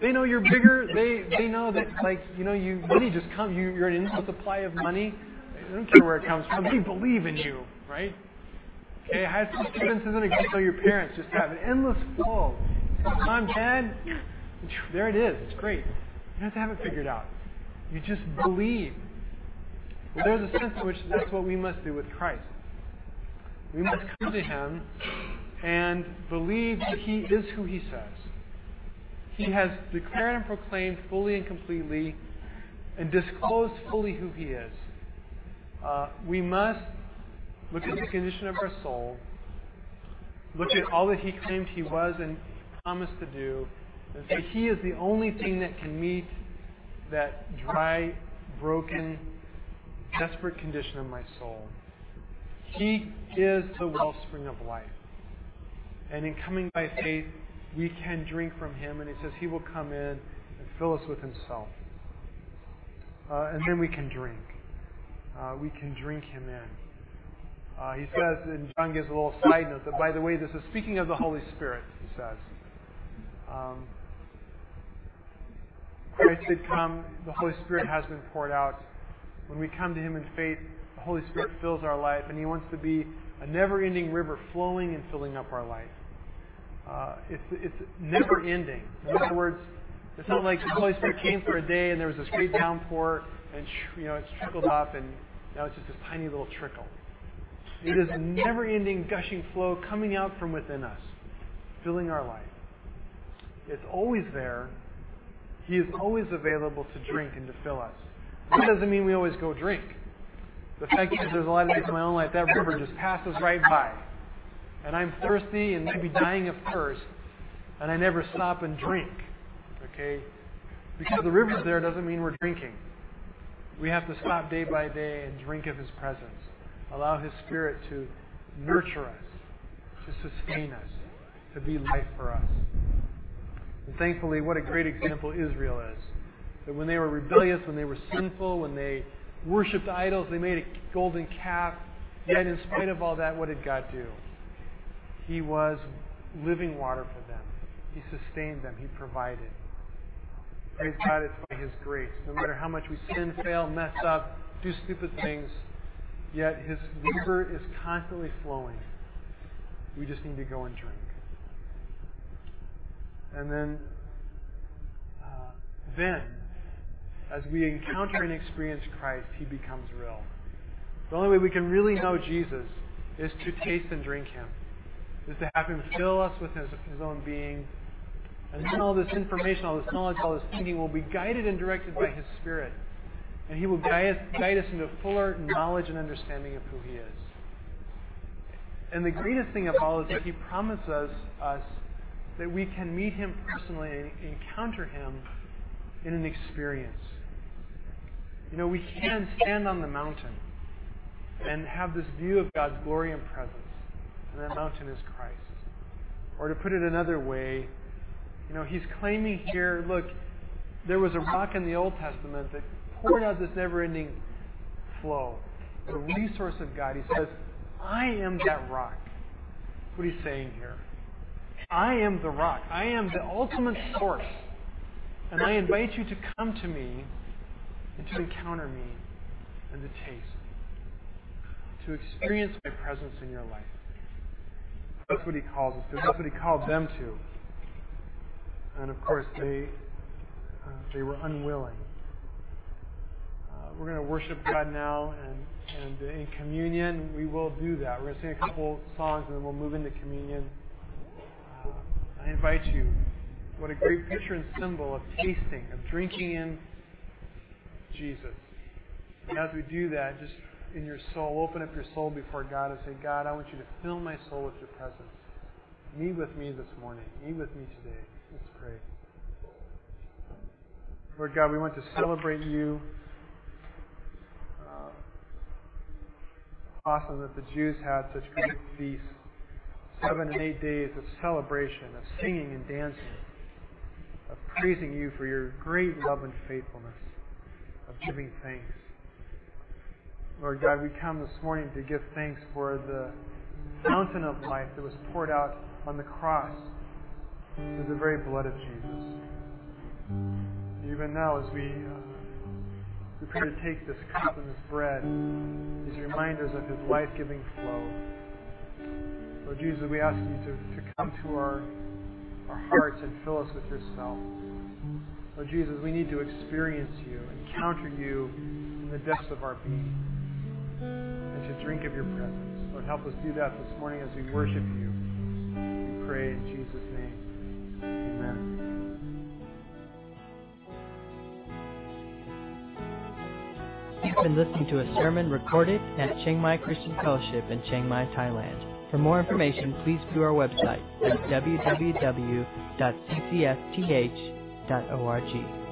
They know you're bigger. They they know that like you know you money just come. You you're an endless supply of money. They don't care where it comes from. They believe in you, right? Okay, high school students isn't a good your parents. Just have an endless flow. Mom, Dad, there it is. It's great. You don't have to have it figured out. You just believe. Well, there's a sense in which that's what we must do with Christ. We must come to Him and believe that He is who He says. He has declared and proclaimed fully and completely and disclosed fully who He is. Uh, we must look at the condition of our soul, look at all that He claimed He was and promised to do, and say He is the only thing that can meet that dry, broken, desperate condition of my soul. He is the wellspring of life. And in coming by faith, we can drink from Him, and He says He will come in and fill us with Himself. Uh, and then we can drink. Uh, we can drink Him in. Uh, he says, and John gives a little side note that, by the way, this is speaking of the Holy Spirit, he says. Um, Christ did come, the Holy Spirit has been poured out when we come to Him in faith, the Holy Spirit fills our life, and He wants to be a never ending river flowing and filling up our life. Uh, it's, it's never ending. In other words, it's not like the Holy Spirit came for a day and there was this great downpour and you know it's trickled off and now it's just this tiny little trickle. It is a never ending gushing flow coming out from within us, filling our life. It's always there. He is always available to drink and to fill us. That doesn't mean we always go drink. The fact is, there's a lot of days in my own life that river just passes right by. And I'm thirsty and maybe dying of thirst, and I never stop and drink. Okay? Because the river's there doesn't mean we're drinking. We have to stop day by day and drink of His presence. Allow His Spirit to nurture us, to sustain us, to be life for us. And thankfully, what a great example Israel is. That when they were rebellious, when they were sinful, when they worshipped idols, they made a golden calf. Yet, in spite of all that, what did God do? He was living water for them. He sustained them. He provided. Praise God, it's by His grace. No matter how much we sin, fail, mess up, do stupid things, yet His river is constantly flowing. We just need to go and drink. And then, uh, then, as we encounter and experience Christ, he becomes real. The only way we can really know Jesus is to taste and drink him, is to have him fill us with his, his own being. And then all this information, all this knowledge, all this thinking will be guided and directed by his Spirit. And he will guide us, guide us into fuller knowledge and understanding of who he is. And the greatest thing of all is that he promises us that we can meet him personally and encounter him in an experience. You know, we can stand on the mountain and have this view of God's glory and presence. And that mountain is Christ. Or to put it another way, you know, he's claiming here, look, there was a rock in the Old Testament that poured out this never ending flow, the resource of God. He says, I am that rock. That's what he's saying here. I am the rock. I am the ultimate source. And I invite you to come to me and to encounter me and to taste, to experience my presence in your life. That's what he calls us to. That's what he called them to. And of course, they, uh, they were unwilling. Uh, we're going to worship God now, and, and in communion, we will do that. We're going to sing a couple songs, and then we'll move into communion. Uh, I invite you. What a great picture and symbol of tasting, of drinking in Jesus. And as we do that, just in your soul, open up your soul before God and say, God, I want you to fill my soul with your presence. Meet with me this morning. Meet with me today. Let's pray. Lord God, we want to celebrate you. Uh, awesome that the Jews had such great feasts. Seven and eight days of celebration, of singing and dancing, of praising you for your great love and faithfulness, of giving thanks. Lord God, we come this morning to give thanks for the fountain of life that was poured out on the cross through the very blood of Jesus. Even now, as we uh, prepare to take this cup and this bread, these reminders of His life-giving flow, Lord Jesus, we ask you to, to come to our, our hearts and fill us with yourself. Lord Jesus, we need to experience you, encounter you in the depths of our being, and to drink of your presence. Lord, help us do that this morning as we worship you. We pray in Jesus' name. Amen. You've been listening to a sermon recorded at Chiang Mai Christian Fellowship in Chiang Mai, Thailand. For more information, please view our website at www.ccfth.org.